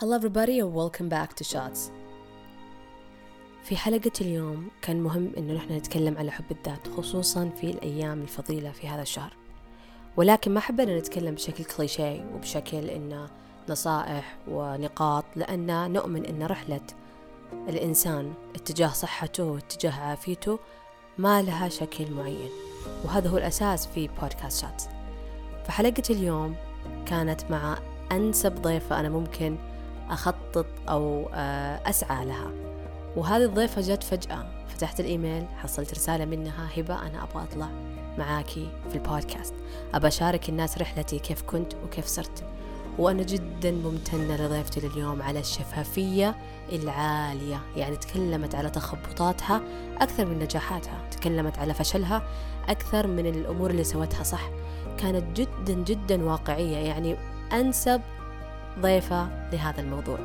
Hello everybody and welcome back to Shots. في حلقة اليوم كان مهم إنه نحن نتكلم على حب الذات خصوصا في الأيام الفضيلة في هذا الشهر. ولكن ما حبينا نتكلم بشكل كليشيه وبشكل إنه نصائح ونقاط لأن نؤمن إن رحلة الإنسان اتجاه صحته واتجاه عافيته ما لها شكل معين. وهذا هو الأساس في بودكاست شات فحلقة اليوم كانت مع أنسب ضيفة أنا ممكن أخطط أو آه، أسعى لها. وهذه الضيفة جت فجأة فتحت الإيميل حصلت رسالة منها هبة أنا أبغى أطلع معاكي في البودكاست. أبى أشارك الناس رحلتي كيف كنت وكيف صرت. وأنا جدا ممتنة لضيفتي لليوم على الشفافية العالية. يعني تكلمت على تخبطاتها أكثر من نجاحاتها. تكلمت على فشلها أكثر من الأمور اللي سوتها صح. كانت جدا جدا واقعية. يعني أنسب ضيفة لهذا الموضوع.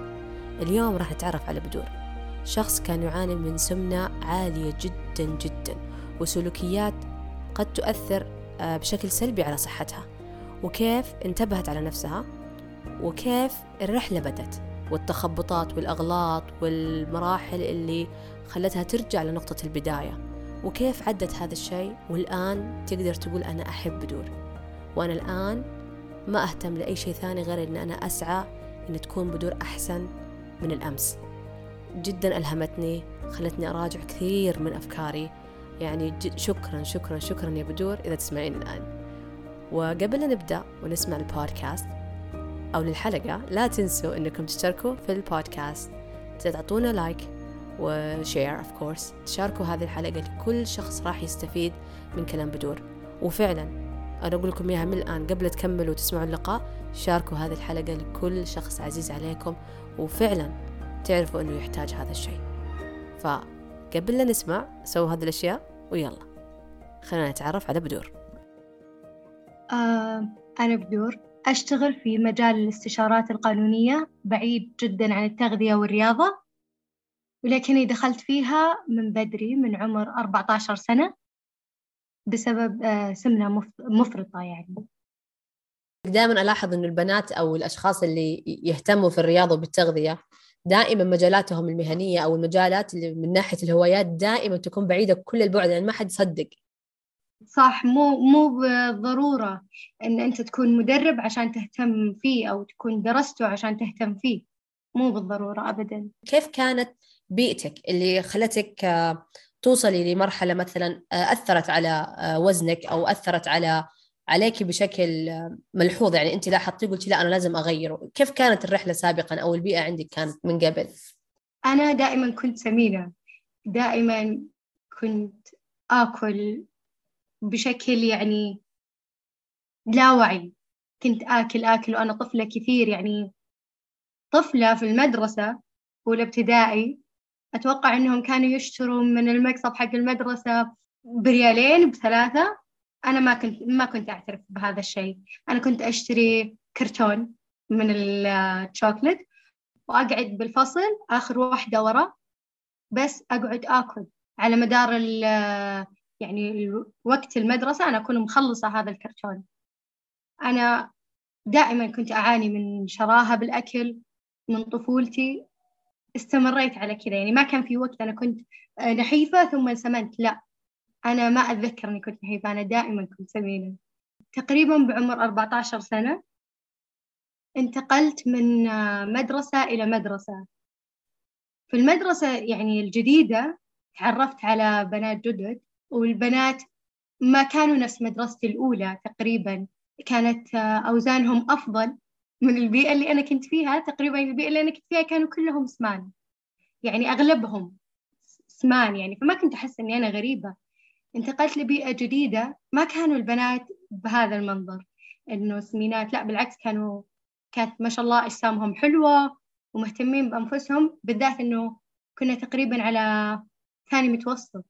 اليوم راح نتعرف على بدور. شخص كان يعاني من سمنة عالية جدا جدا وسلوكيات قد تؤثر آه، بشكل سلبي على صحتها. وكيف انتبهت على نفسها؟ وكيف الرحلة بدت والتخبطات والأغلاط والمراحل اللي خلتها ترجع لنقطة البداية. وكيف عدت هذا الشيء؟ والآن تقدر تقول أنا أحب بدور. وأنا الآن ما أهتم لأي شيء ثاني غير أن أنا أسعى أن تكون بدور أحسن من الأمس. جدا ألهمتني خلتني أراجع كثير من أفكاري. يعني شكرا شكرا شكرا يا بدور إذا تسمعين الآن. وقبل لا نبدأ ونسمع البودكاست أو للحلقة لا تنسوا أنكم تشتركوا في البودكاست. تعطونا like و share of course تشاركوا هذه الحلقة لكل شخص راح يستفيد من كلام بدور. وفعلا أنا أقول لكم إياها من الآن. قبل تكملوا وتسمعوا اللقاء شاركوا هذه الحلقة لكل شخص عزيز عليكم وفعلا تعرفوا أنه يحتاج هذا الشيء. فقبل لا نسمع سووا هذه الأشياء ويلا. خلينا نتعرف على بدور. آه أنا بدور. أشتغل في مجال الاستشارات القانونية بعيد جدا عن التغذية والرياضة ولكني دخلت فيها من بدري من عمر 14 سنة. بسبب آه، سمنة مفرطة يعني. دائما ألاحظ أن البنات أو الأشخاص اللي يهتموا في الرياضة وبالتغذية دائما مجالاتهم المهنية أو المجالات اللي من ناحية الهوايات دائما تكون بعيدة كل البعد يعني ما حد يصدق. صح مو مو بالضرورة إن أنت تكون مدرب عشان تهتم فيه أو تكون درسته عشان تهتم فيه. مو بالضرورة أبدا. كيف كانت بيئتك اللي خلتك آه، توصلي لمرحلة مثلا آه، أثرت على آه، وزنك أو أثرت على عليك بشكل ملحوظ. يعني أنت لاحظتي قلتي لا أنا لازم أغيره كيف كانت الرحلة سابقا أو البيئة عندك كانت من قبل؟ أنا دائما كنت سمينة دائما كنت آكل بشكل يعني لا وعي. كنت آكل آكل. وأنا طفلة كثير يعني طفلة في المدرسة أولى ابتدائي أتوقع إنهم كانوا يشتروا من المقصب حق المدرسة بريالين بثلاثة. أنا ما كنت ما كنت أعترف بهذا الشيء. أنا كنت أشتري كرتون من الشوكلت وأقعد بالفصل آخر واحدة ورا بس أقعد آكل. على مدار يعني وقت المدرسة أنا أكون مخلصة هذا الكرتون. أنا دائما كنت أعاني من شراهة بالأكل من طفولتي. استمريت على كذا. يعني ما كان في وقت أنا كنت نحيفة ثم سمنت لا أنا ما أتذكر إني كنت نحيفة. أنا دائما كنت سمينة. تقريبا بعمر 14 سنة انتقلت من مدرسة إلى مدرسة. في المدرسة يعني الجديدة تعرفت على بنات جدد والبنات ما كانوا نفس مدرستي الأولى تقريبا. كانت أوزانهم أفضل من البيئة اللي أنا كنت فيها تقريبا البيئة اللي أنا كنت فيها كانوا كلهم سمان. يعني أغلبهم سمان يعني. فما كنت أحس إني أنا غريبة. انتقلت لبيئة جديدة. ما كانوا البنات بهذا المنظر إنه سمينات. لا بالعكس كانوا كانت ما شاء الله أجسامهم حلوة ومهتمين بأنفسهم بالذات إنه كنا تقريبا على ثاني متوسط.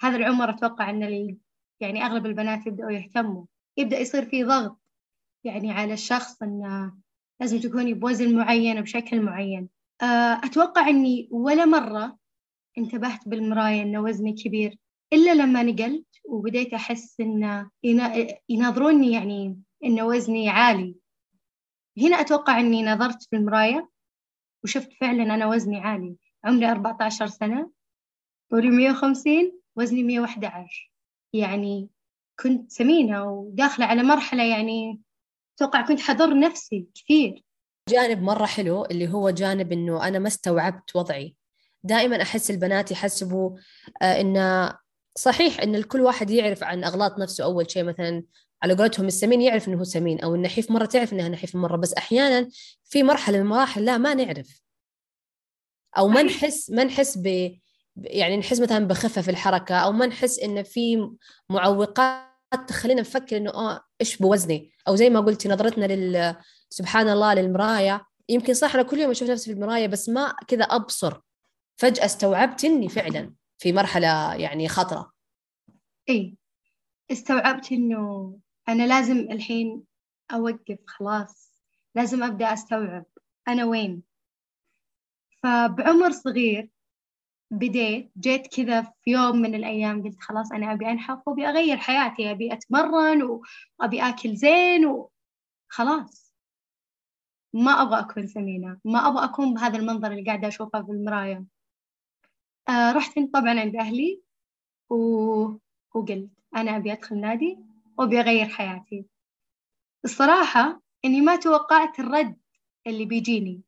هذا العمر أتوقع أن يعني أغلب البنات يبدأوا يهتموا. يبدأ يصير في ضغط. يعني على الشخص أنه لازم تكوني بوزن معين وبشكل معين. آه، أتوقع أني ولا مرة انتبهت بالمراية أن وزني كبير إلا لما نقلت وبديت أحس أن يناظروني يعني أن وزني عالي. هنا أتوقع أني نظرت في المراية وشفت فعلا أنا وزني عالي. عمري 14 سنة طولي 150 وزني 111 يعني كنت سمينة وداخلة على مرحلة يعني أتوقع كنت حضر نفسي كثير. جانب مرة حلو اللي هو جانب إنه أنا ما استوعبت وضعي. دائما أحس البنات يحسبوا آه إن صحيح إن الكل واحد يعرف عن أغلاط نفسه أول شيء مثلا على قولتهم السمين يعرف إنه هو سمين أو النحيف مرة تعرف إنها نحيف مرة بس أحيانا في مرحلة من المراحل لا ما نعرف. أو ما نحس ما نحس ب يعني نحس مثلا بخفة في الحركة أو ما نحس إن في معوقات تخلينا نفكر إنه آه إيش بوزني؟ أو زي ما قلتي نظرتنا لل سبحان الله للمراية يمكن صح أنا كل يوم أشوف نفسي في المراية بس ما كذا أبصر. فجأة استوعبت إني فعلا في مرحلة يعني خطرة. إيه استوعبت إنه أنا لازم الحين أوقف خلاص. لازم أبدأ أستوعب. أنا وين؟ فبعمر صغير بديت جيت كذا في يوم من الأيام قلت خلاص أنا أبي أنحف وأبي أغير حياتي أبي أتمرن وأبي أكل زين وخلاص ما أبغى أكون سمينة ما أبغى أكون بهذا المنظر اللي قاعدة أشوفه في المراية آه رحت طبعا عند أهلي و... وقلت أنا أبي أدخل نادي وأبي أغير حياتي. الصراحة إني ما توقعت الرد اللي بيجيني.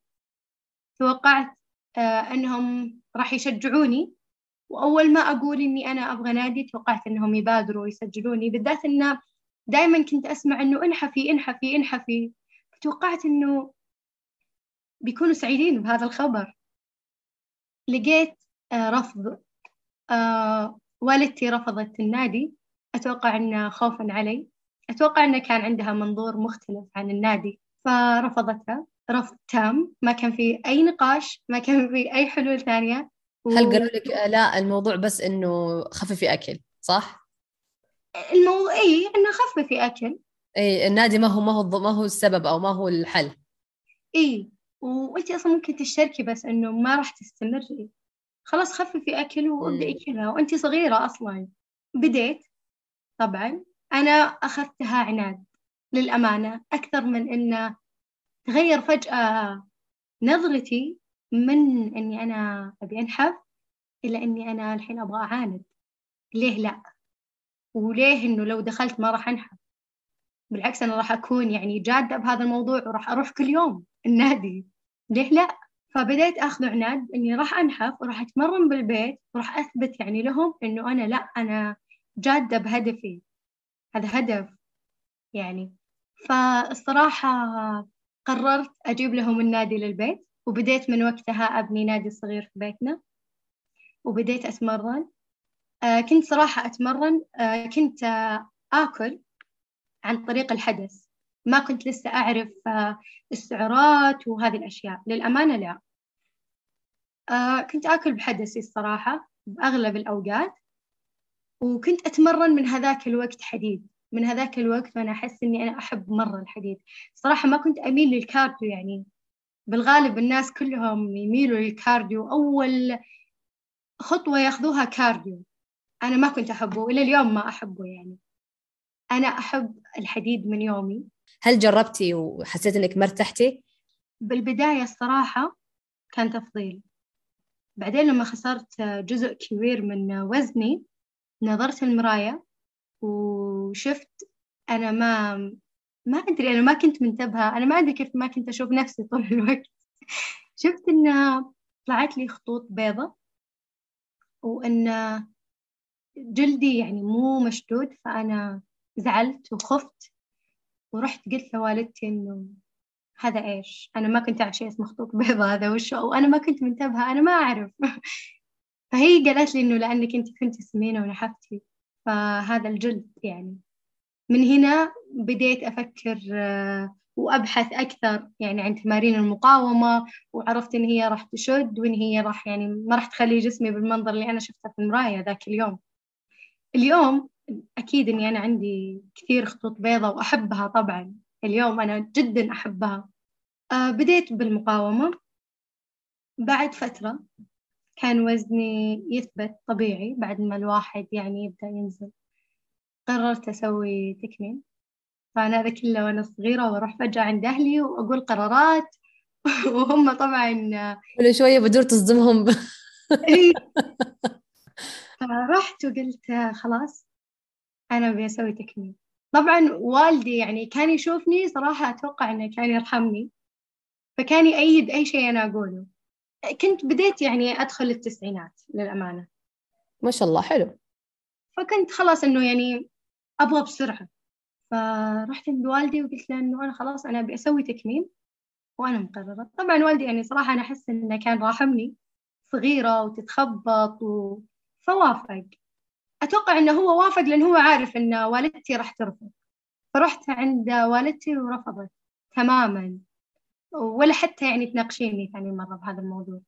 توقعت أنهم راح يشجعوني. وأول ما أقول إني أنا أبغى نادي توقعت إنهم يبادروا ويسجلوني. بالذات إنه دائما كنت أسمع إنه انحفي انحفي انحفي. توقعت إنه بيكونوا سعيدين بهذا الخبر. لقيت آه رفض آه والدتي رفضت النادي. أتوقع إنه خوفا علي. أتوقع إنه كان عندها منظور مختلف عن النادي فرفضتها. رفض تام ما كان في أي نقاش ما كان في أي حلول ثانية. و... هل قالوا لك لا الموضوع بس إنه خففي أكل صح؟ الموضوع إي إنه خففي أكل. إي النادي ما هو ما هو ما هو السبب أو ما هو الحل. إي وأنت أصلا ممكن تشتركي بس إنه ما راح تستمري. خلاص خففي أكل وابدأي كذا. وأنت صغيرة أصلا. بديت. طبعا. أنا أخذتها عناد. للأمانة. أكثر من إنه تغير فجأة نظرتي من إني أنا أبي أنحف إلى إني أنا الحين أبغى أعاند. ليه لأ؟ وليه إنه لو دخلت ما راح أنحف؟ بالعكس أنا راح أكون يعني جادة بهذا الموضوع وراح أروح كل يوم النادي. ليه لأ؟ فبديت أخذ عناد إني راح أنحف وراح أتمرن بالبيت وراح أثبت يعني لهم إنه أنا لأ أنا جادة بهدفي. هذا هدف يعني. فالصراحة قررت أجيب لهم النادي للبيت وبديت من وقتها أبني نادي صغير في بيتنا وبديت أتمرن. آه كنت صراحة أتمرن. آه كنت آه آكل عن طريق الحدث. ما كنت لسه أعرف آه السعرات وهذه الأشياء. للأمانة لا. آه كنت آكل بحدثي الصراحة بأغلب الأوقات وكنت أتمرن من هذاك الوقت حديد. من هذاك الوقت وأنا أحس إني أنا أحب مرة الحديد صراحة ما كنت أميل لل cardio يعني. بالغالب الناس كلهم يميلوا لل cardio. أول خطوة ياخذوها cardio. أنا ما كنت أحبه إلى اليوم ما أحبه يعني. أنا أحب الحديد من يومي. هل جربتي وحسيت إنك مرتحتي؟ بالبداية الصراحة كان تفضيل. بعدين لما خسرت جزء كبير من وزني نظرت المراية وشفت أنا ما ما أدري أنا ما كنت منتبهة أنا ما أدري كيف ما كنت أشوف نفسي طول الوقت. شفت إنها طلعت لي خطوط بيضة وإن جلدي يعني مو مشدود فأنا زعلت وخفت ورحت قلت لوالدتي إنه هذا إيش؟ أنا ما كنت أعرف شيء اسمه خطوط بيضة هذا وش؟ وأنا ما كنت منتبهة أنا ما أعرف. فهي قالت لي إنه لأنك أنت كنت سمينة ونحفتي. فهذا الجلد يعني. من هنا بديت أفكر آه، وأبحث أكثر يعني عن تمارين المقاومة وعرفت إن هي راح تشد وإن هي راح يعني ما راح تخلي جسمي بالمنظر اللي أنا شفته في المراية ذاك اليوم. اليوم أكيد إني أنا عندي كثير خطوط بيضاء وأحبها طبعا. اليوم أنا جدا أحبها. آه، بديت بالمقاومة. بعد فترة كان وزني يثبت طبيعي بعد ما الواحد يعني يبدأ ينزل. قررت أسوي تكميم. فأنا هذا كله وأنا صغيرة وأروح فجأة عند أهلي وأقول قرارات. وهم طبعا كل شوية بدور تصدمهم. إيه. فرحت وقلت خلاص أنا أبي أسوي تكميم. طبعا والدي يعني كان يشوفني صراحة أتوقع إنه كان يرحمني. فكان يأيد أي شيء أنا أقوله. كنت بديت يعني أدخل التسعينات للأمانة. ما شاء الله حلو. فكنت خلاص إنه يعني أبغى بسرعة. فرحت عند والدي وقلت له إنه أنا خلاص أنا أبي أسوي تكميم وأنا مقررة. طبعا والدي يعني صراحة أنا أحس إنه كان راحمني صغيرة وتتخبط و... فوافق. أتوقع إنه هو وافق لأن هو عارف إن والدتي راح ترفض. فرحت عند والدتي ورفضت تماما. ولا حتى يعني تناقشيني ثاني مرة بهذا الموضوع.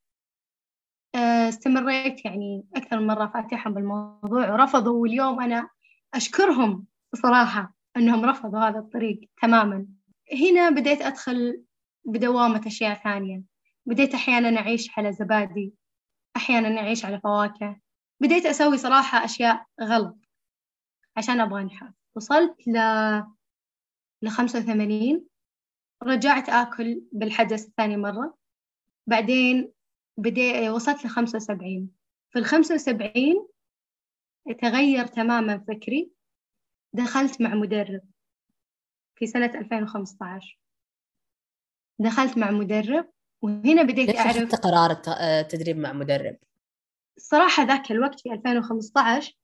آه، استمريت يعني أكثر من مرة فاتحة بالموضوع ورفضوا واليوم أنا أشكرهم بصراحة أنهم رفضوا هذا الطريق تماما. هنا بديت أدخل بدوامة أشياء ثانية. بديت أحيانا أعيش على زبادي أحيانا أعيش على فواكه. بديت أسوي صراحة أشياء غلط عشان أبغى أنحف. وصلت ل لخمسة وثمانين. رجعت آكل بالحدث ثاني مرة. بعدين بدي وصلت لخمسة وسبعين. في الخمسة وسبعين تغير تماما فكري. دخلت مع مدرب في سنة 2015 دخلت مع مدرب وهنا بديت ليش أعرف قرار التدريب مع مدرب؟ الصراحة ذاك الوقت في 2015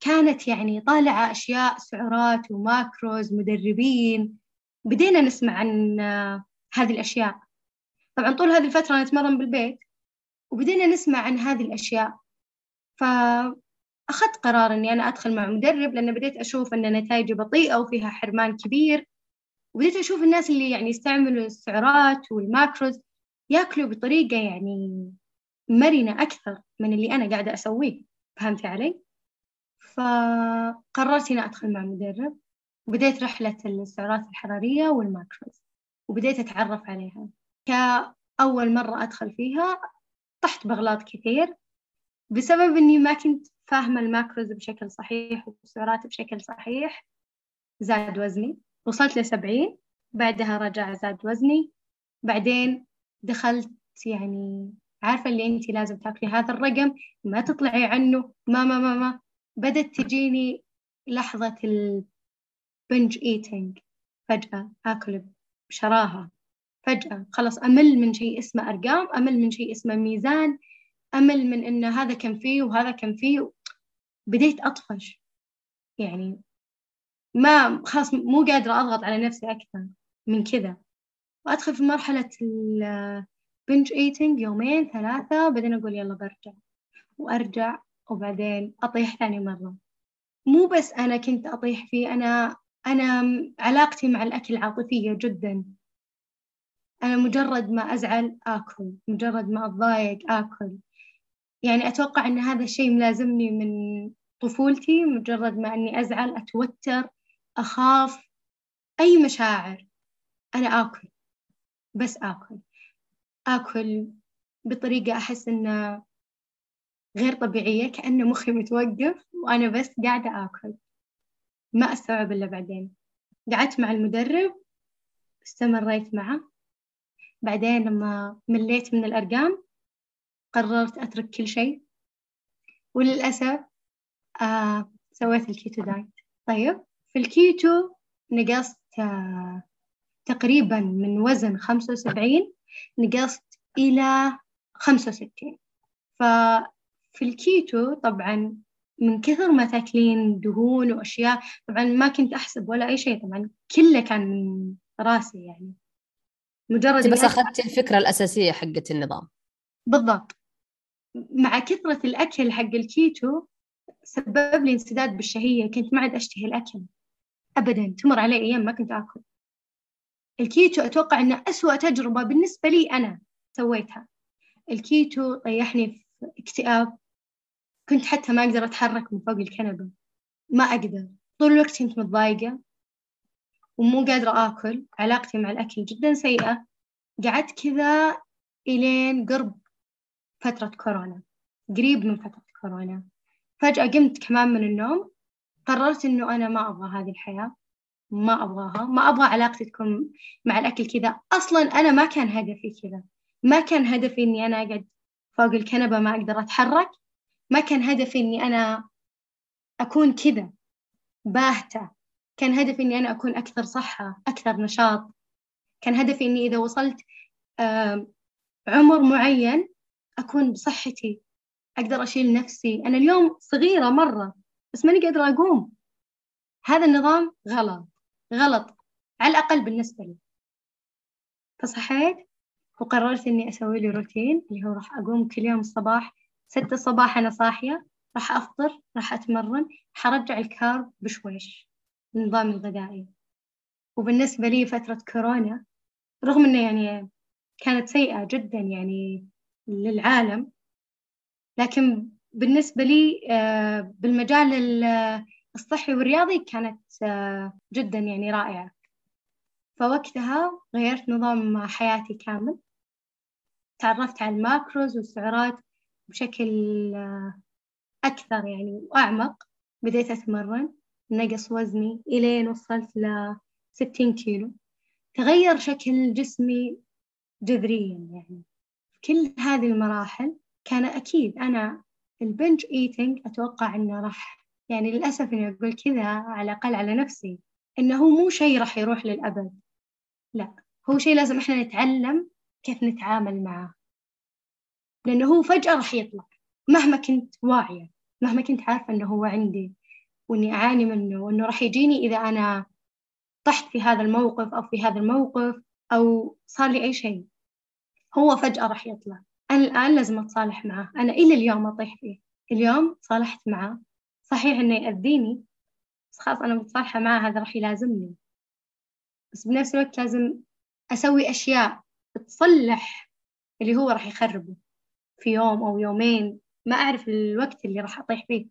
كانت يعني طالعة أشياء سعرات وماكروز مدربين بدينا نسمع عن هذه الأشياء. طبعا طول هذه الفترة نتمرن بالبيت وبدينا نسمع عن هذه الأشياء. فأخذت قرار أني أنا أدخل مع مدرب لأن بديت أشوف أن نتائجي بطيئة وفيها حرمان كبير. وبديت أشوف الناس اللي يعني يستعملوا السعرات وال macros يأكلوا بطريقة يعني مرنة أكثر من اللي أنا قاعدة أسويه. فهمتي علي؟ فقررت إني أدخل مع مدرب. وبديت رحلة السعرات الحرارية وال macros وبديت أتعرف عليها. كأول مرة أدخل فيها طحت بأغلاط كثير بسبب إني ما كنت فاهمة ال macros بشكل صحيح والسعرات بشكل صحيح. زاد وزني. وصلت لسبعين بعدها رجع زاد وزني. بعدين دخلت يعني عارفة اللي أنت لازم تاكلي هذا الرقم ما تطلعي عنه. ما ما ما ما. بدت تجيني لحظة البنج ايتينج فجأة آكل بشراهة. فجأة خلاص أمل من شيء اسمه أرقام أمل من شيء اسمه ميزان أمل من إن هذا كم فيه وهذا كم فيه. بديت أطفش. يعني ما خلاص مو قادرة أضغط على نفسي أكثر من كذا. وأدخل في مرحلة بنج ايتنج يومين ثلاثة بعدين أقول يلا برجع. وأرجع وبعدين أطيح ثاني مرة. مو بس أنا كنت أطيح فيه أنا أنا علاقتي مع الأكل عاطفية جدا. أنا مجرد ما أزعل آكل مجرد ما أتضايق آكل. يعني أتوقع أن هذا الشيء ملازمني من طفولتي مجرد ما أني أزعل أتوتر أخاف أي مشاعر. أنا آكل بس آكل. آكل بطريقة أحس إنها غير طبيعية كأن مخي متوقف وأنا بس قاعدة آكل. ما أستوعب إلا بعدين. قعدت مع المدرب استمريت معه. بعدين لما مليت من الأرقام قررت أترك كل شيء. وللأسف آه سويت ال keto diet. طيب في الكيتو نقصت آه تقريبا من وزن خمسة وسبعين نقصت إلى خمسة وستين. ففي الكيتو طبعا من كثر ما تاكلين دهون وأشياء طبعا ما كنت أحسب ولا أي شيء طبعا كله كان من راسي يعني. مجرد بس أخذت الفكرة الأساسية حقت النظام. بالضبط. مع كثرة الأكل حق الكيتو سبب لي انسداد بالشهية كنت ما عاد أشتهي الأكل. أبدا تمر علي أيام ما كنت آكل. الكيتو أتوقع أنه أسوأ تجربة بالنسبة لي أنا سويتها. الكيتو طيحني في اكتئاب كنت حتى ما أقدر أتحرك من فوق الكنبة. ما أقدر. طول الوقت كنت متضايقة ومو قادرة آكل. علاقتي مع الأكل جدا سيئة. قعدت كذا إلين قرب فترة كورونا. قريب من فترة كورونا. فجأة قمت كمان من النوم. قررت إنه أنا ما أبغى هذه الحياة. ما أبغاها. ما أبغى علاقتي تكون مع الأكل كذا. أصلا أنا ما كان هدفي كذا. ما كان هدفي إني أنا أقعد فوق الكنبة ما أقدر أتحرك. ما كان هدفي إني أنا أكون كذا باهتة. كان هدفي إني أنا أكون أكثر صحة أكثر نشاط. كان هدفي إني إذا وصلت عمر معين أكون بصحتي أقدر أشيل نفسي. أنا اليوم صغيرة مرة بس ماني قادرة أقوم. هذا النظام غلط غلط على الأقل بالنسبة لي. فصحيت وقررت إني أسوي لي روتين اللي هو راح أقوم كل يوم الصباح ستة الصباح أنا صاحية راح أفطر راح أتمرن حرجع الكارب بشويش النظام الغذائي. وبالنسبة لي فترة كورونا رغم إنه يعني كانت سيئة جدا يعني للعالم لكن بالنسبة لي آه، بالمجال الصحي والرياضي كانت آه، جدا يعني رائعة. فوقتها غيرت نظام حياتي كامل. تعرفت على ال macros والسعرات بشكل آه، أكثر يعني وأعمق. بديت أتمرن نقص وزني إلين وصلت لستين كيلو. تغير شكل جسمي جذريا يعني. كل هذه المراحل كان أكيد أنا ال binge eating أتوقع إنه راح يعني للأسف إني أقول كذا على الأقل على نفسي إنه هو مو شيء راح يروح للأبد. لا هو شيء لازم إحنا نتعلم كيف نتعامل معه. لأنه هو فجأة راح يطلع. مهما كنت واعية مهما كنت عارفة إنه هو عندي وإني أعاني منه وإنه راح يجيني إذا أنا طحت في هذا الموقف أو في هذا الموقف أو صار لي أي شيء. هو فجأة راح يطلع. أنا الآن لازم أتصالح معه. أنا إلى اليوم أطيح فيه. اليوم صالحت معه. صحيح إنه يأذيني بس خلاص أنا متصالحة معه هذا راح يلازمني. بس بنفس الوقت لازم أسوي أشياء تصلح اللي هو راح يخربه. في يوم أو يومين ما أعرف الوقت اللي راح أطيح فيه.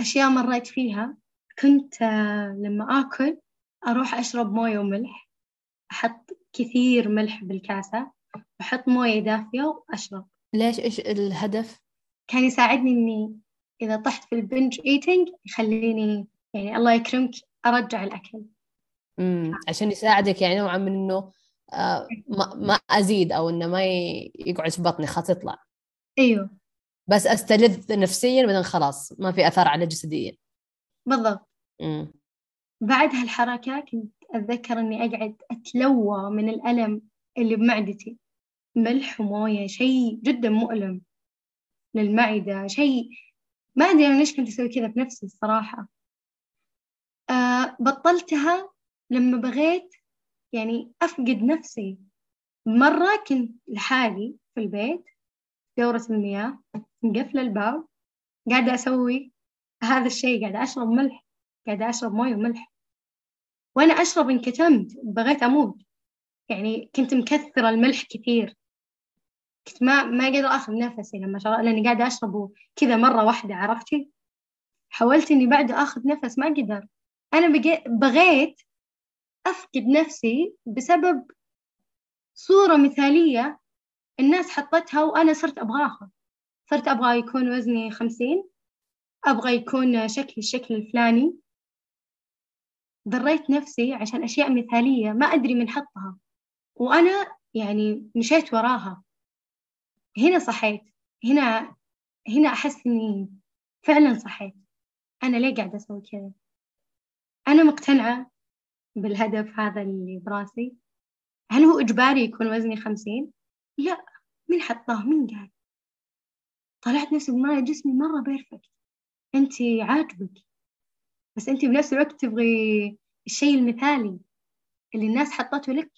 أشياء مريت فيها كنت آه، لما آكل أروح أشرب موية وملح. أحط كثير ملح بالكاسة أحط موية دافية وأشرب. ليش؟ إيش الهدف؟ كان يساعدني إني إذا طحت في البنج إيتينج يخليني يعني الله يكرمك أرجع الأكل. امم عشان يساعدك يعني نوعا من إنه ما, ما أزيد أو إنه ما يقعد في بطني خلاص يطلع. أيوه. بس أستلذ نفسيا بعدين خلاص ما في أثر على جسديا. بالضبط. امم بعد هالحركة كنت أتذكر إني أقعد أتلوى من الألم اللي بمعدتي. ملح وموية شيء جدا مؤلم للمعدة شيء ما أدري أنا ليش كنت أسوي كذا بنفسي الصراحة. أه بطلتها لما بغيت يعني أفقد نفسي مرة كنت لحالي في البيت دورة المياه مقفلة الباب قاعدة أسوي هذا الشيء قاعدة أشرب ملح قاعدة أشرب موية وملح. وأنا أشرب انكتمت بغيت أموت. يعني كنت مكثرة الملح كثير. كنت ما ما قادرة آخذ نفسي لما شرب لأني قاعدة أشربه كذا مرة واحدة عرفتي؟ حاولت إني بعد آخذ نفس ما قدر أنا بقي... بغيت أفقد نفسي بسبب صورة مثالية الناس حطتها وأنا صرت أبغاها. صرت أبغى يكون وزني خمسين أبغى يكون شكلي الشكل الفلاني. ضريت نفسي عشان أشياء مثالية ما أدري من حطها وأنا يعني مشيت وراها. هنا صحيت. هنا هنا أحس إني فعلا صحيت. أنا ليه قاعدة أسوي كذا؟ أنا مقتنعة بالهدف هذا اللي براسي. هل هو إجباري يكون وزني خمسين؟ لا من حطاه؟ من قال؟ طلعت نفسي بالمراية جسمي مرة بيرفكت أنتي عاجبك. بس أنتي بنفس الوقت تبغي الشيء المثالي اللي الناس حطته لك.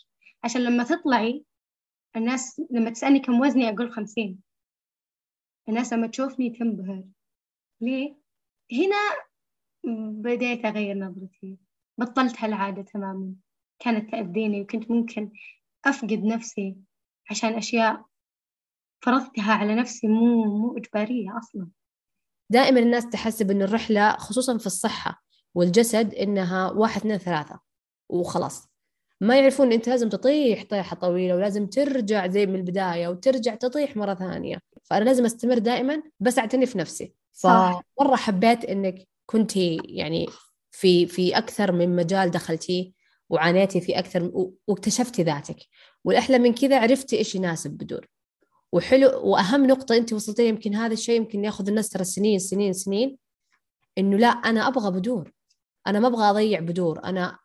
عشان لما تطلعي الناس لما تسألني كم وزني أقول خمسين. الناس لما تشوفني تنبهر. ليه؟ هنا بديت أغير نظرتي. بطلت هالعادة تماما. كانت تأذيني وكنت ممكن أفقد نفسي عشان أشياء فرضتها على نفسي مو مو إجبارية أصلا. دائما الناس تحسب أن الرحلة خصوصا في الصحة والجسد إنها واحد اثنين ثلاثة وخلاص. ما يعرفون أنت لازم تطيح طيحة طويلة ولازم ترجع زي من البداية وترجع تطيح مرة ثانية. فأنا لازم أستمر دائما بس أعتني في نفسي. فمرة حبيت إنك كنتي يعني في في أكثر من مجال دخلتيه وعانيتي في أكثر واكتشفتي ذاتك. والأحلى من كذا عرفتي إيش يناسب بدور. وحلو وأهم نقطة أنت وصلتي يمكن هذا الشيء يمكن ياخذ الناس ترى سنين سنين سنين. إنه لا أنا أبغى بدور. أنا ما أبغى أضيع بدور. أنا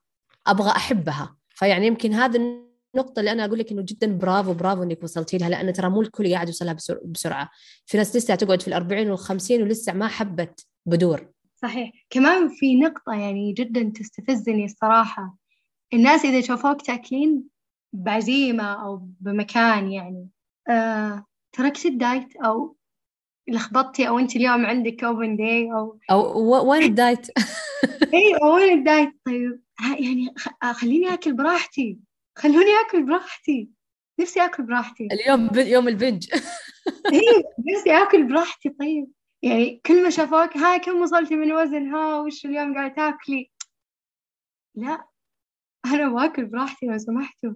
أبغى أحبها. فيعني يمكن هذا النقطة اللي أنا أقول لك إنه جدا برافو برافو إنك وصلتي لها لأن ترى مو الكل قاعد يوصلها بسرعة. في ناس لسه تقعد في الأربعين والخمسين ولسه ما حبت بدور. صحيح. كمان في نقطة يعني جدا تستفزني الصراحة. الناس إذا شافوك تأكلين بعزيمة أو بمكان يعني آه، تركت ال diet أو لخبطتي أو أنت اليوم عندك open day أو أو وين ال diet؟ إي وين ال diet؟ طيب يعني آه، خليني آكل براحتي. خلوني آكل براحتي. نفسي آكل براحتي. اليوم يوم ال binge. إي نفسي آكل براحتي. طيب. يعني كل ما شافوك هاي كم وصلتي من وزن ها وش اليوم قاعدة تاكلي؟ لا أنا باكل براحتي لو سمحتوا.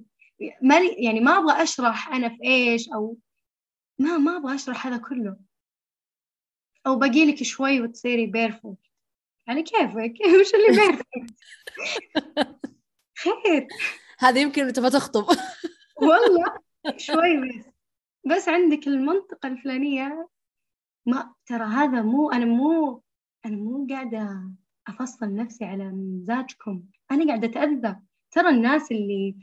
مالي يعني ما أبغى أشرح أنا في إيش أو ما ما أبغى أشرح هذا كله. أو باقي لك شوي وتصيري perfect يعني كيفك؟ وش اللي perfect خير. هذا يمكن تبغى تخطب. والله شوي بس. بس عندك المنطقة الفلانية ما ترى هذا مو أنا مو أنا مو قاعدة أفصل نفسي على مزاجكم. أنا قاعدة أتأذى. ترى الناس اللي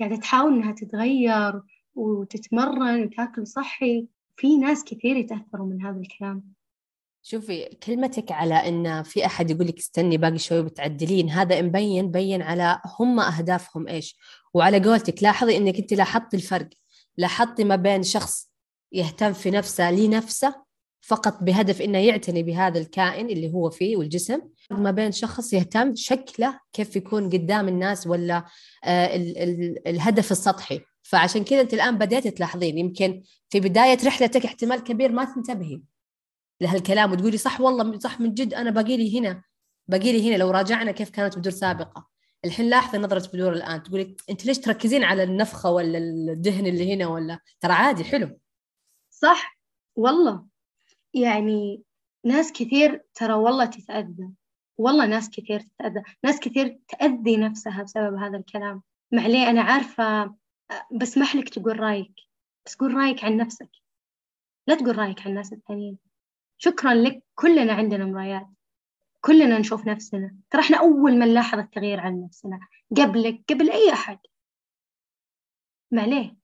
قاعدة تحاول إنها تتغير وتتمرن وتاكل صحي في ناس كثير يتأثروا من هذا الكلام. شوفي كلمتك على إن في أحد يقول لك استني باقي شوي بتعدلين هذا مبين بين على هم أهدافهم إيش. وعلى قولتك لاحظي إنك أنت لاحظتي الفرق. لاحظتي ما بين شخص يهتم في نفسه لنفسه فقط بهدف إنه يعتني بهذا الكائن اللي هو فيه والجسم ما بين شخص يهتم شكله كيف يكون قدام الناس ولا آه ال ال الهدف السطحي. فعشان كذا أنت الآن بديت تلاحظين يمكن في بداية رحلتك احتمال كبير ما تنتبهي لهالكلام وتقولي صح والله صح من جد أنا باقي لي هنا باقي لي هنا. لو راجعنا كيف كانت بدور سابقة. الحين لاحظي نظرة بدور الآن تقولي أنت ليش تركزين على النفخة ولا الدهن اللي هنا ولا؟ ترى عادي حلو. صح والله. يعني ناس كثير ترى والله تتأذى. والله ناس كثير تتأذى. ناس كثير تأذي نفسها بسبب هذا الكلام. معليه أنا عارفة بسمح لك تقول رأيك. بس قول رأيك عن نفسك. لا تقول رأيك عن الناس الثانيين. شكرا لك. كلنا عندنا مرايات. كلنا نشوف نفسنا. ترى إحنا أول من لاحظ التغيير عن نفسنا. قبلك قبل أي أحد. معليه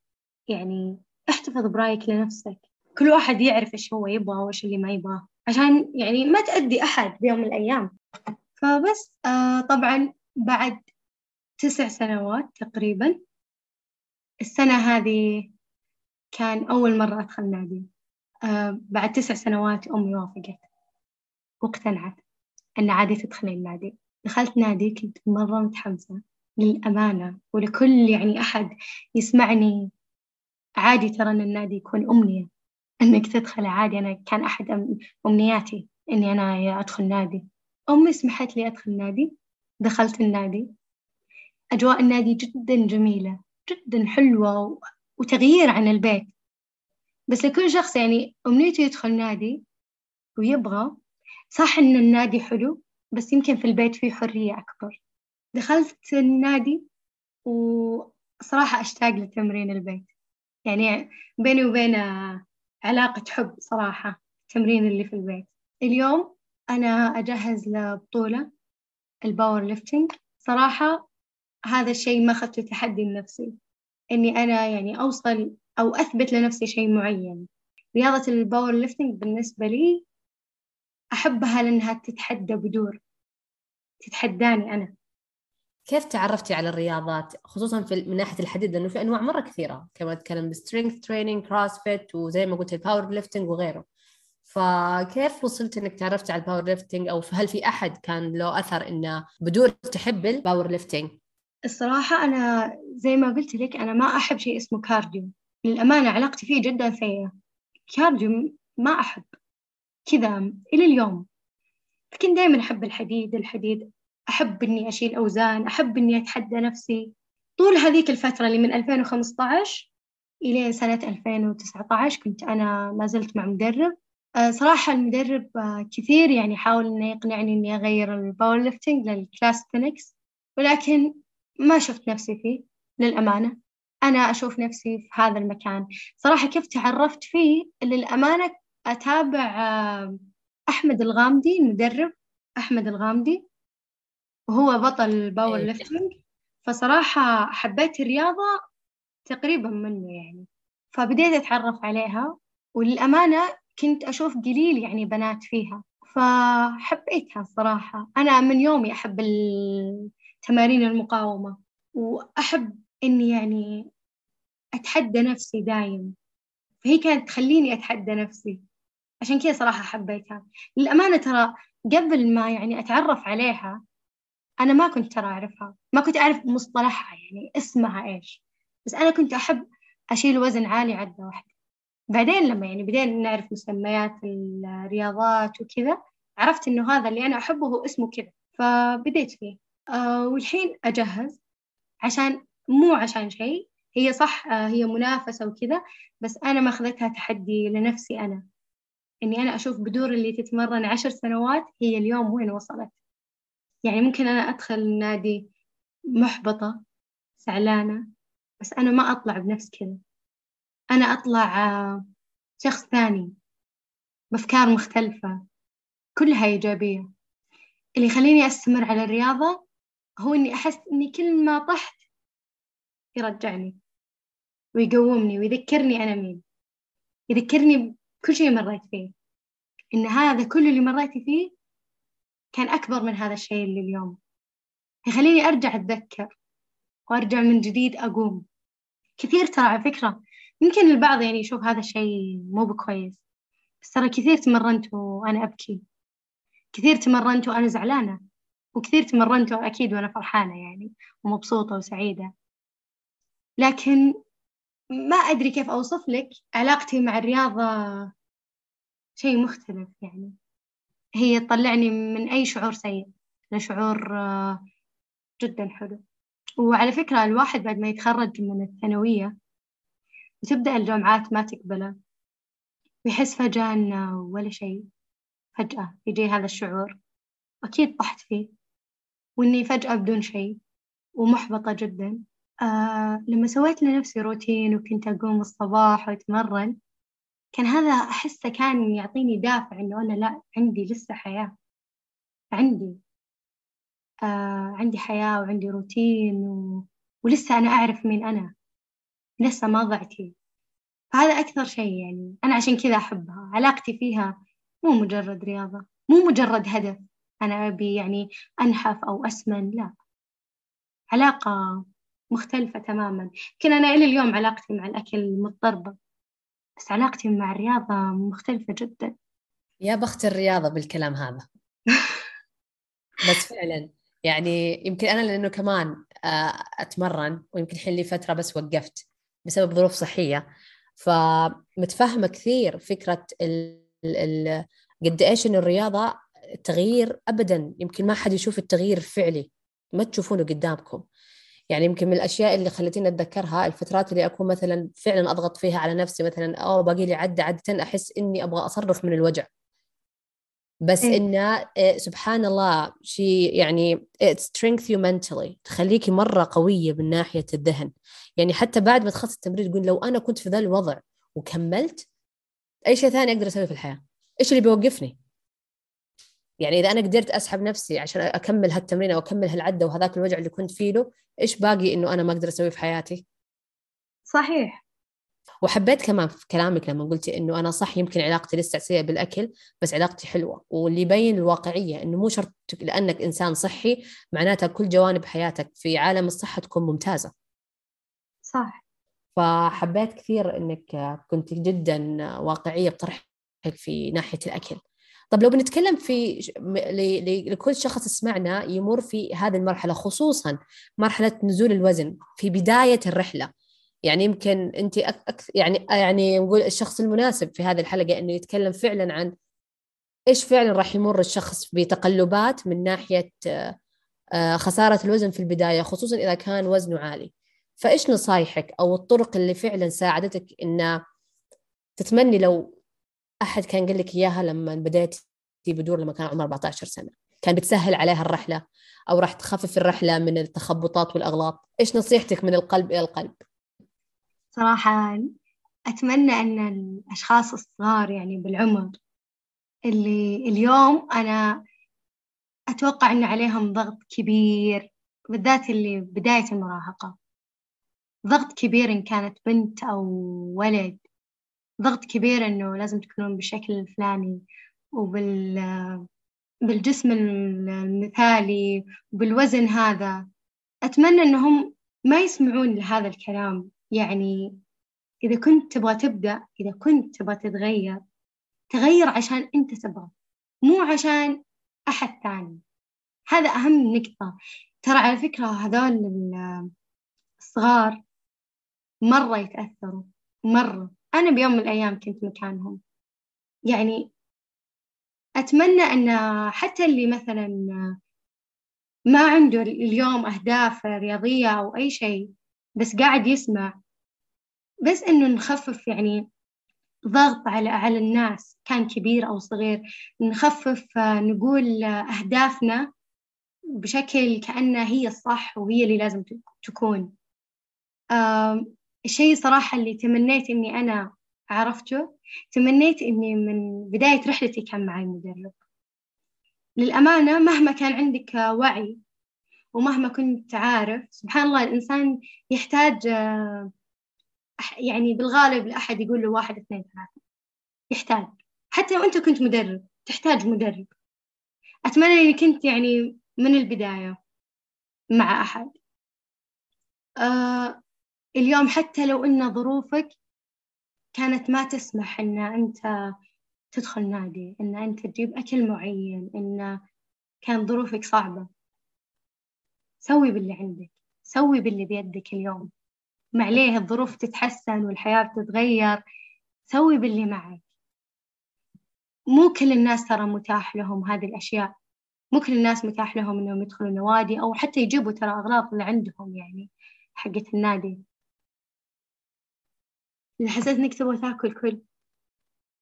يعني احتفظ برأيك لنفسك. كل واحد يعرف إيش هو يبغى وإيش اللي ما يبغاه عشان يعني ما تأذي أحد بيوم من الأيام. فبس آه طبعا بعد تسع سنوات تقريبا السنة هذه كان أول مرة أدخل نادي. آه بعد تسع سنوات أمي وافقت واقتنعت أن عادي تدخل النادي دخلت نادي كنت مرة متحمسة للأمانة ولكل يعني أحد يسمعني عادي ترى أن النادي يكون أمنية. إنك تدخل عادي أنا كان أحد أمنياتي إني أنا أدخل نادي. أمي سمحت لي أدخل نادي دخلت النادي. أجواء النادي جدا جميلة جدا حلوة وتغيير عن البيت. بس لكل شخص يعني أمنيته يدخل نادي ويبغى. صح إن النادي حلو بس يمكن في البيت فيه حرية أكبر. دخلت النادي وصراحة أشتاق لتمرين البيت. يعني بيني وبينه علاقة حب صراحة التمرين اللي في البيت. اليوم أنا أجهز لبطولة ال powerlifting صراحة هذا الشيء ما أخذته تحدي لنفسي. إني أنا يعني أوصل أو أثبت لنفسي شيء معين. رياضة ال powerlifting بالنسبة لي أحبها لأنها تتحدى بدور. تتحداني أنا. كيف تعرفتي على الرياضات؟ خصوصا في من ناحية الحديد لأنه في أنواع مرة كثيرة. كما أتكلم ب strength training CrossFit وزي ما قلت ال powerlifting وغيره. فكيف وصلت إنك تعرفتي على ال powerlifting أو هل في أحد كان له أثر إنه بدور تحب ال powerlifting الصراحة أنا زي ما قلت لك أنا ما أحب شيء اسمه cardio للأمانة علاقتي فيه جدا سيئة. cardio ما أحب. كذا إلى اليوم. لكن دائما أحب الحديد الحديد أحب إني أشيل أوزان أحب إني أتحدى نفسي. طول هذيك الفترة اللي من 2015 إلى سنة 2019 كنت أنا ما زلت مع مدرب. آه، صراحة المدرب آه، كثير يعني حاول إنه يقنعني إني أغير ال powerlifting لل calisthenics ولكن ما شفت نفسي فيه للأمانة. أنا أشوف نفسي في هذا المكان. صراحة كيف تعرفت فيه؟ للأمانة أتابع آه، أحمد الغامدي المدرب أحمد الغامدي. وهو بطل ال power إيه. lifting. فصراحة حبيت الرياضة تقريبا منه يعني. فبديت أتعرف عليها وللأمانة كنت أشوف قليل يعني بنات فيها. فحبيتها الصراحة أنا من يومي أحب تمارين المقاومة وأحب إني يعني أتحدى نفسي دايم. فهي كانت تخليني أتحدى نفسي. عشان كذا صراحة حبيتها. للأمانة ترى قبل ما يعني أتعرف عليها أنا ما كنت ترى أعرفها. ما كنت أعرف مصطلحها يعني اسمها إيش. بس أنا كنت أحب أشيل وزن عالي عدة واحدة بعدين لما يعني بدينا نعرف مسميات الرياضات وكذا عرفت إنه هذا اللي أنا أحبه هو اسمه كذا. فبديت فيه. آه والحين أجهز. عشان مو عشان شيء. هي صح آه هي منافسة وكذا بس أنا ماخذتها تحدي لنفسي أنا. إني أنا أشوف بدور اللي تتمرن عشر سنوات هي اليوم وين وصلت. يعني ممكن أنا أدخل النادي محبطة زعلانة بس أنا ما أطلع بنفس كذا. أنا أطلع آه، شخص ثاني بأفكار مختلفة كلها إيجابية. اللي يخليني أستمر على الرياضة هو إني أحس إني كل ما طحت يرجعني ويقومني ويذكرني أنا مين يذكرني بكل شيء مريت فيه. إن هذا كل اللي مريتي فيه كان أكبر من هذا الشيء اللي اليوم. يخليني أرجع أتذكر وأرجع من جديد أقوم. كثير ترى على فكرة يمكن البعض يعني يشوف هذا الشيء مو بكويس بس ترى كثير تمرنت وأنا أبكي. كثير تمرنت وأنا زعلانة وكثير تمرنت أكيد وأنا فرحانة يعني ومبسوطة وسعيدة. لكن ما أدري كيف أوصف لك علاقتي مع الرياضة شيء مختلف يعني. هي تطلعني من أي شعور سيء لشعور آه، جدا حلو. وعلى فكرة الواحد بعد ما يتخرج من الثانوية وتبدأ الجامعات ما تقبله ويحس فجأة إنه ولا شيء فجأة يجي هذا الشعور. أكيد طحت فيه وإني فجأة بدون شيء ومحبطة جدا. آه لما سويت لنفسي روتين وكنت أقوم الصباح وأتمرن كان هذا أحسه كان يعطيني دافع إنه أنا لا عندي لسه حياة. عندي آه عندي حياة وعندي روتين و... ولسه أنا أعرف مين أنا. لسه ما ضعتي فهذا أكثر شيء يعني. أنا عشان كذا أحبها. علاقتي فيها مو مجرد رياضة. مو مجرد هدف أنا أبي يعني أنحف أو أسمن لا. علاقة مختلفة تماما. يمكن أنا إلى اليوم علاقتي مع الأكل مضطربة بس علاقتي مع الرياضة مختلفة جدا. يا بخت الرياضة بالكلام هذا. بس فعلا يعني يمكن أنا لأنه كمان آه، أتمرن ويمكن الحين لي فترة بس وقفت بسبب ظروف صحية. فمتفهمة كثير فكرة ال ال قد إيش إنه الرياضة تغيير أبدا. يمكن ما حد يشوف التغيير الفعلي ما تشوفونه قدامكم. يعني يمكن من الأشياء اللي خلتني أتذكرها الفترات اللي أكون مثلا فعلا أضغط فيها على نفسي مثلا أو باقي لي عدة عاده أحس إني أبغى اصرخ من الوجع. بس إيه؟ إنه إيه سبحان الله شيء يعني it strength you mentally تخليكي مرة قوية من ناحية الذهن. يعني حتى بعد ما تخلص التمرين تقول لو أنا كنت في ذا الوضع وكملت أي شيء ثاني أقدر أسويه في الحياة؟ إيش اللي بيوقفني؟ يعني إذا أنا قدرت أسحب نفسي عشان أكمل هالتمرين أو أكمل هالعدة وهذاك الوجع اللي كنت فيه له إيش باقي إنه أنا ما أقدر أسويه في حياتي؟ صحيح. وحبيت كمان في كلامك لما قلتي إنه أنا صح يمكن علاقتي لسه سيئة بالأكل بس علاقتي حلوة. واللي يبين الواقعية إنه مو شرط لأنك إنسان صحي معناتها كل جوانب حياتك في عالم الصحة تكون ممتازة. صح. فحبيت كثير إنك كنت جدا واقعية بطرحك في ناحية الأكل. طب لو بنتكلم في لكل شخص يسمعنا يمر في هذه المرحلة خصوصا مرحلة نزول الوزن في بداية الرحلة. يعني يمكن أنت أكثر يعني يعني نقول الشخص المناسب في هذه الحلقة إنه يتكلم فعلا عن إيش فعلا راح يمر الشخص بتقلبات من ناحية آه، خسارة الوزن في البداية خصوصا إذا كان وزنه عالي. فإيش نصايحك أو الطرق اللي فعلا ساعدتك إن تتمني لو أحد كان قال لك إياها لما بدأت بدور لما كان عمره 14 سنة. كان بتسهل عليها الرحلة أو راح تخفف الرحلة من التخبطات والأغلاط. إيش نصيحتك من القلب إلى القلب؟ صراحة أتمنى أن الأشخاص الصغار يعني بالعمر اللي اليوم أنا أتوقع أن عليهم ضغط كبير بالذات اللي بداية المراهقة ضغط كبير إن كانت بنت أو ولد ضغط كبير إنه لازم تكونون بالشكل الفلاني وبال بالجسم المثالي وبالوزن هذا. أتمنى إنهم ما يسمعون لهذا الكلام. يعني إذا كنت تبغى تبدأ إذا كنت تبغى تتغير تغير عشان أنت تبغى مو عشان أحد ثاني. هذا أهم نقطة. ترى على فكرة هذول الصغار مرة يتأثروا مرة. أنا بيوم من الأيام كنت مكانهم. يعني أتمنى أن حتى اللي مثلا ما عنده اليوم أهداف رياضية أو أي شيء بس قاعد يسمع بس إنه نخفف يعني ضغط على على الناس كان كبير أو صغير نخفف نقول أهدافنا بشكل كأنها هي الصح وهي اللي لازم تكون. الشيء صراحة اللي تمنيت إني أنا عرفته تمنيت إني من بداية رحلتي كان معي مدرب للأمانة مهما كان عندك وعي ومهما كنت عارف سبحان الله الإنسان يحتاج يعني بالغالب لأحد يقول له واحد اثنين ثلاثة. يحتاج. حتى لو أنت كنت مدرب تحتاج مدرب. أتمنى إني كنت يعني من البداية مع أحد. آه اليوم حتى لو إن ظروفك كانت ما تسمح إن أنت تدخل نادي إن أنت تجيب أكل معين إن كان ظروفك صعبة. سوي باللي عندك سوي باللي بيدك اليوم. معليه الظروف تتحسن والحياة بتتغير سوي باللي معك. مو كل الناس ترى متاح لهم هذه الأشياء. مو كل الناس متاح لهم إنهم يدخلوا نوادي أو حتى يجيبوا ترى أغراض اللي عندهم يعني حقة النادي. اللي حسيت إنك تبغى تاكل كل.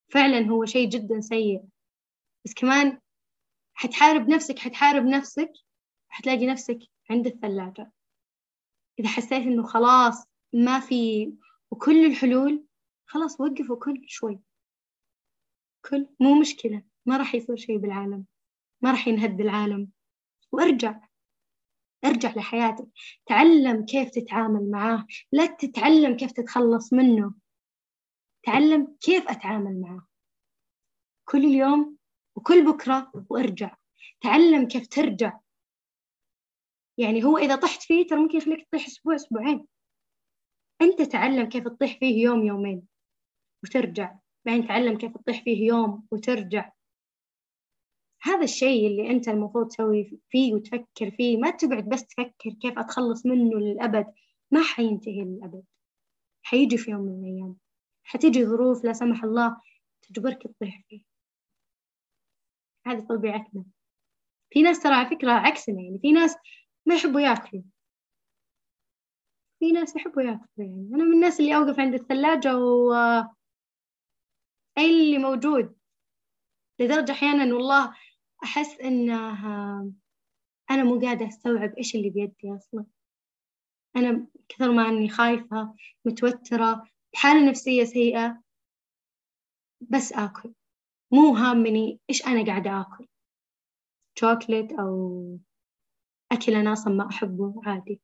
فعلا هو شيء جدا سيء. بس كمان حتحارب نفسك حتحارب نفسك حتلاقي نفسك عند الثلاجة. إذا حسيت إنه خلاص ما في وكل الحلول خلاص وقف وكل شوي. كل مو مشكلة ما راح يصير شيء بالعالم. ما راح ينهد العالم. وأرجع. ارجع لحياتك. تعلم كيف تتعامل معاه. لا تتعلم كيف تتخلص منه. تعلم كيف أتعامل معاه كل يوم وكل بكرة وارجع. تعلم كيف ترجع. يعني هو إذا طحت فيه ترى ممكن يخليك تطيح أسبوع أسبوعين. أنت تعلم كيف تطيح فيه يوم يومين وترجع. بعدين تعلم كيف تطيح فيه يوم وترجع. هذا الشيء اللي أنت المفروض تسوي فيه وتفكر فيه ما تقعد بس تفكر كيف أتخلص منه للأبد. ما حينتهي للأبد. حيجي في يوم من الأيام. حتيجي ظروف لا سمح الله تجبرك تطيح فيه هذه طبيعتنا. في ناس ترى على فكرة عكسنا يعني في ناس ما يحبوا ياكلوا. في ناس يحبوا ياكلوا يعني. أنا من الناس اللي أوقف عند الثلاجة و أي اللي موجود. لدرجة أحيانا والله أحس إنه أنا مو قاعدة أستوعب إيش اللي بيدي أصلا. أنا كثر ما إني خايفة متوترة بحالة نفسية سيئة بس آكل. مو هامني إيش أنا قاعدة آكل. شوكليت أو أكل أنا أصلا ما أحبه عادي.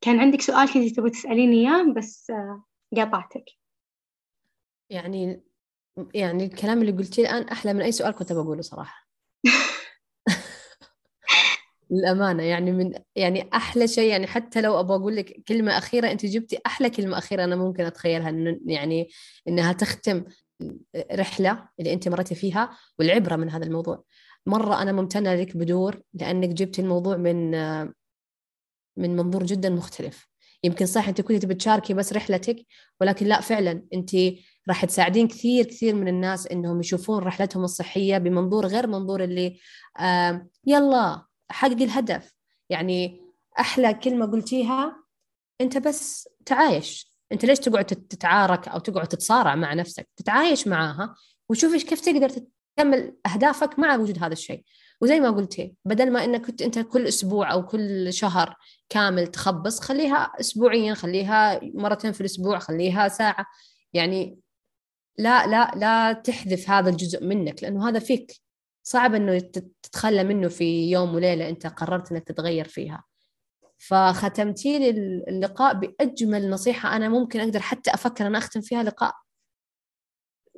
كان عندك سؤال كنتي تبغي تسأليني إياه بس قاطعتك. يعني يعني الكلام اللي قلتيه الآن أحلى من أي سؤال كنت بقوله صراحة. للأمانة يعني من يعني أحلى شيء يعني حتى لو أبغى أقول لك كلمة أخيرة أنت جبتي أحلى كلمة أخيرة أنا ممكن أتخيلها إنه يعني إنها تختم رحلة اللي أنت مرتي فيها والعبرة من هذا الموضوع. مرة أنا ممتنة لك بدور لأنك جبتي الموضوع من من منظور جدا مختلف. يمكن صح أنت كنت تبي تشاركي بس رحلتك ولكن لا فعلا أنت راح تساعدين كثير كثير من الناس إنهم يشوفون رحلتهم الصحية بمنظور غير منظور اللي آه يلا حقق الهدف. يعني أحلى كلمة قلتيها أنت بس تعايش. أنت ليش تقعد تتعارك أو تقعد تتصارع مع نفسك؟ تتعايش معاها وشوف كيف تقدر تكمل أهدافك مع وجود هذا الشيء. وزي ما قلتي بدل ما إنك كنت أنت كل أسبوع أو كل شهر كامل تخبص خليها اسبوعيا خليها مرتين في الأسبوع خليها ساعة. يعني لا لا لا تحذف هذا الجزء منك لأنه هذا فيك. صعب إنه تتخلى منه في يوم وليلة أنت قررت إنك تتغير فيها. فختمتي لي اللقاء بأجمل نصيحة أنا ممكن أقدر حتى أفكر ان أختم فيها لقاء.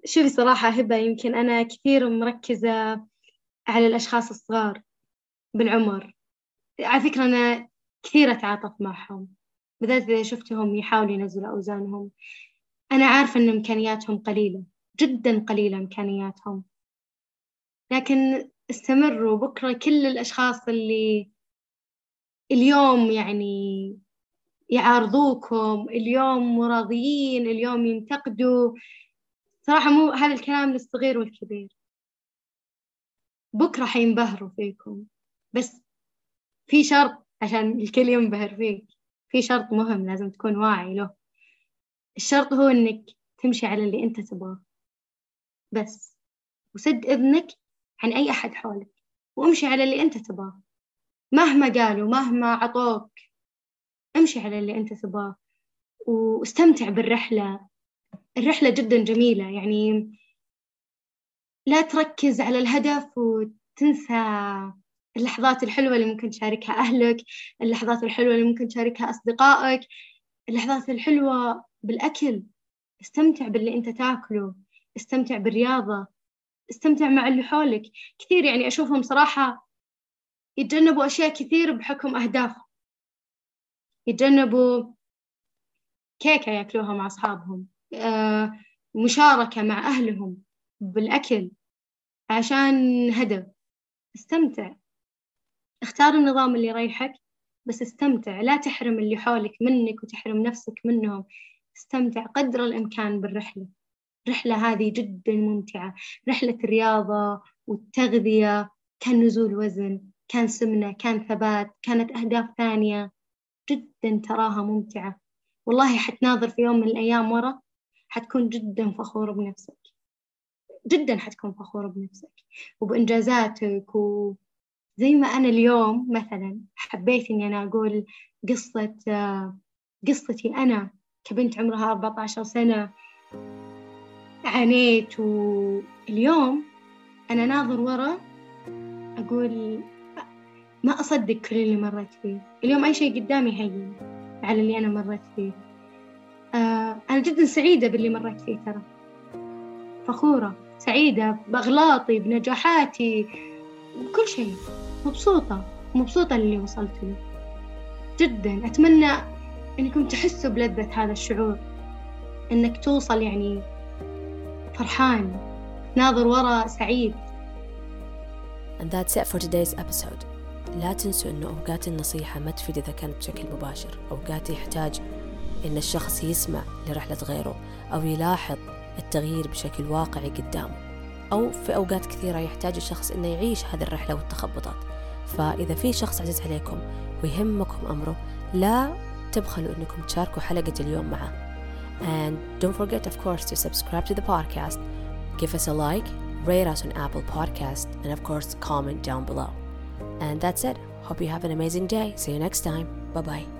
شوفي صراحة هبة يمكن أنا كثير مركزة على الأشخاص الصغار بالعمر. على فكرة أنا كثير أتعاطف معهم بالذات إذا شفتهم يحاولوا ينزلوا أوزانهم. أنا عارفة إن إمكانياتهم قليلة جدا قليلة إمكانياتهم. لكن استمروا بكرة كل الأشخاص اللي اليوم يعني يعارضوكم اليوم راضيين اليوم ينتقدوا. صراحة مو هذا الكلام للصغير والكبير. بكرة حينبهروا فيكم. بس في شرط عشان الكل ينبهر فيك. في شرط مهم لازم تكون واعي له. الشرط هو إنك تمشي على اللي أنت تبغاه. بس. وسد إذنك عن أي أحد حولك. وامشي على اللي أنت تبغاه. مهما قالوا مهما عطوك امشي على اللي أنت تبغاه. واستمتع بالرحلة. الرحلة جدا جميلة. يعني لا تركز على الهدف وتنسى اللحظات الحلوة اللي ممكن تشاركها أهلك اللحظات الحلوة اللي ممكن تشاركها أصدقائك اللحظات الحلوة بالأكل. استمتع باللي أنت تاكله استمتع بالرياضة استمتع مع اللي حولك. كثير يعني أشوفهم صراحة يتجنبوا أشياء كثير بحكم أهدافهم. يتجنبوا كيكة ياكلوها مع أصحابهم آه، مشاركة مع أهلهم. بالأكل عشان هدف استمتع. اختار النظام اللي يريحك بس استمتع. لا تحرم اللي حولك منك وتحرم نفسك منهم. استمتع. قدر الإمكان بالرحلة. الرحلة هذه جدا ممتعة. رحلة الرياضة والتغذية. كان نزول وزن كان سمنة كان ثبات كانت أهداف ثانية. جدا تراها ممتعة. والله حتناظر في يوم من الأيام ورا حتكون جدا فخورة بنفسك. جدا حتكون فخورة بنفسك وبإنجازاتك وزي ما أنا اليوم مثلا حبيت إني أنا أقول قصة قصتي أنا كبنت عمرها 14 سنة. عانيت واليوم أنا ناظر ورا أقول ما أصدق كل اللي مريت فيه. اليوم أي شيء قدامي هين على اللي أنا مريت فيه. آه أنا جدا سعيدة باللي مريت فيه ترى. فخورة. سعيدة بأغلاطي بنجاحاتي بكل شيء. مبسوطة مبسوطة اللي وصلت له. جدا. أتمنى أنكم تحسوا بلذة هذا الشعور. أنك توصل يعني فرحان. ناظر ورا سعيد. And that's it for today's episode. لا تنسوا أنه أوقات النصيحة ما تفيد إذا كانت بشكل مباشر. أوقات يحتاج أن الشخص يسمع لرحلة غيره أو يلاحظ التغيير بشكل واقعي قدامه أو في أوقات كثيرة يحتاج الشخص أنه يعيش هذه الرحلة والتخبطات فإذا في شخص عزيز عليكم ويهمكم أمره لا تبخلوا أنكم تشاركوا حلقة اليوم معه And don't forget, of course, to subscribe to the podcast, give us a like, rate us on Apple Podcast, and of course, comment down below. And that's it. Hope you have an amazing day. See you next time. Bye bye.